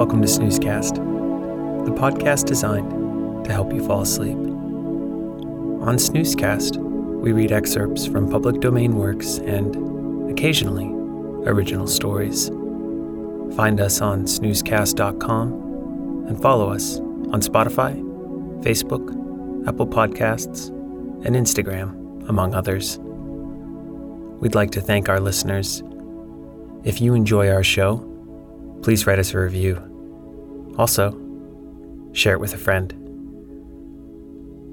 Welcome to Snoozecast, the podcast designed to help you fall asleep. On Snoozecast, we read excerpts from public domain works and, occasionally, original stories. Find us on snoozecast.com and follow us on Spotify, Facebook, Apple Podcasts, and Instagram, among others. We'd like to thank our listeners. If you enjoy our show, please write us a review. Also, share it with a friend.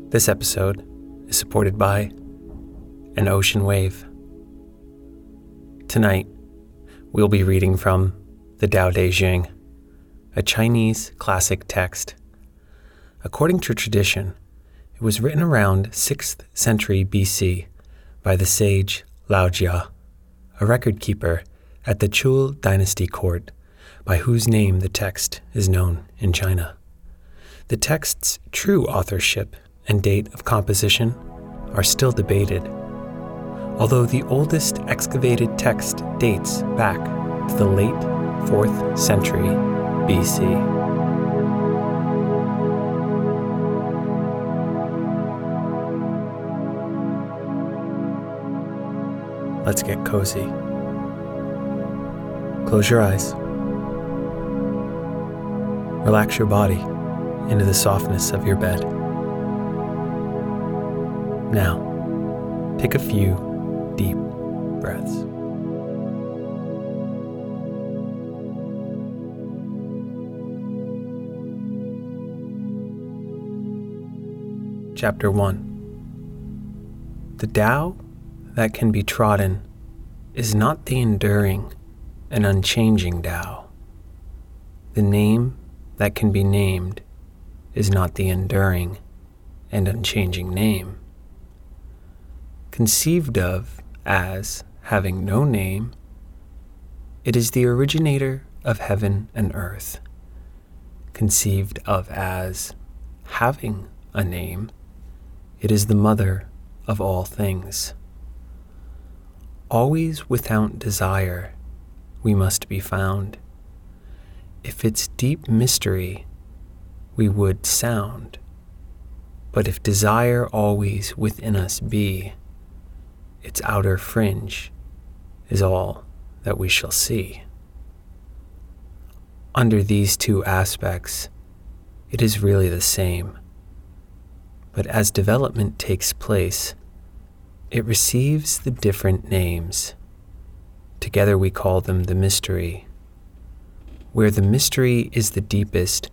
This episode is supported by an ocean wave. Tonight, we'll be reading from the Tao Te Ching, a Chinese classic text. According to tradition, it was written around 6th century BC by the sage Laozi, a record keeper at the Zhou dynasty court by whose name the text is known in China. The text's true authorship and date of composition are still debated, although the oldest excavated text dates back to the late 4th century BC. Let's get cozy. Close your eyes. Relax your body into the softness of your bed. Now, take a few deep breaths. Chapter 1 The Tao that can be trodden is not the enduring and unchanging Tao. The name that can be named is not the enduring and unchanging name. Conceived of as having no name, it is the originator of heaven and earth. Conceived of as having a name, it is the mother of all things. Always without desire, we must be found if its deep mystery we would sound, but if desire always within us be, its outer fringe is all that we shall see. Under these two aspects, it is really the same. But as development takes place, it receives the different names. Together we call them the mystery where the mystery is the deepest,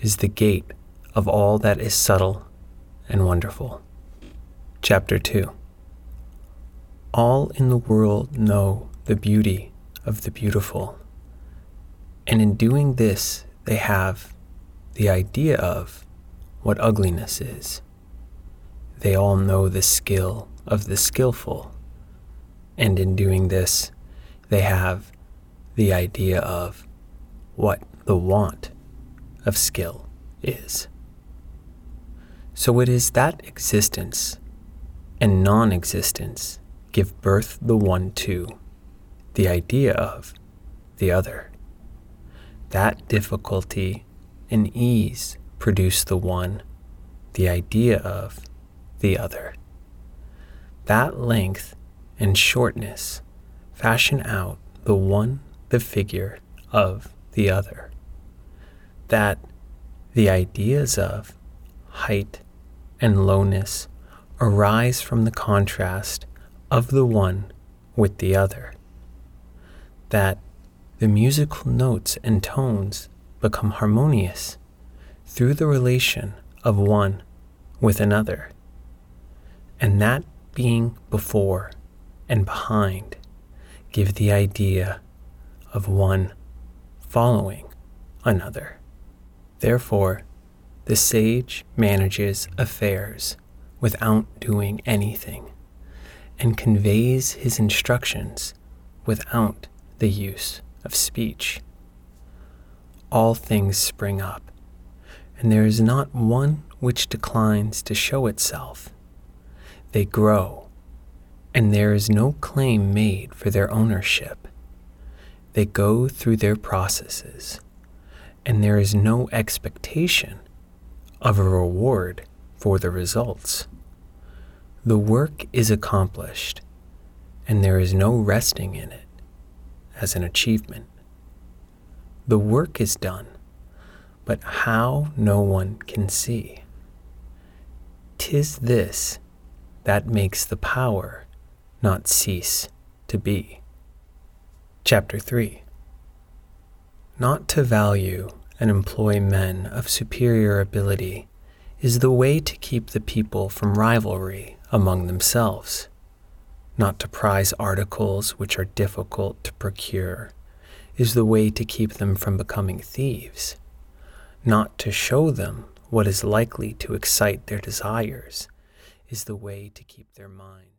is the gate of all that is subtle and wonderful. Chapter 2 All in the world know the beauty of the beautiful, and in doing this, they have the idea of what ugliness is. They all know the skill of the skillful. And in doing this, they have the idea of what the want of skill is. So it is that existence and non existence give birth the one to, the idea of the other. That difficulty and ease produce the one, the idea of the other. That length and shortness fashion out the one, the figure of the other. That the ideas of height and lowness arise from the contrast of the one with the other. That the musical notes and tones become harmonious through the relation of one with another, and that being before and behind give the idea of one following another. Therefore, the sage manages affairs without doing anything and conveys his instructions without the use of speech. All things spring up, and there is not one which declines to show itself. They grow, and there is no claim made for their ownership. They go through their processes, and there is no expectation of a reward for the results. The work is accomplished, and there is no resting in it as an achievement. The work is done, but how no one can see. Tis this that makes the power not cease to be. Chapter 3 Not to value and employ men of superior ability is the way to keep the people from rivalry among themselves, not to prize articles which are difficult to procure is the way to keep them from becoming thieves, not to show them what is likely to excite their desires is the way to keep their minds.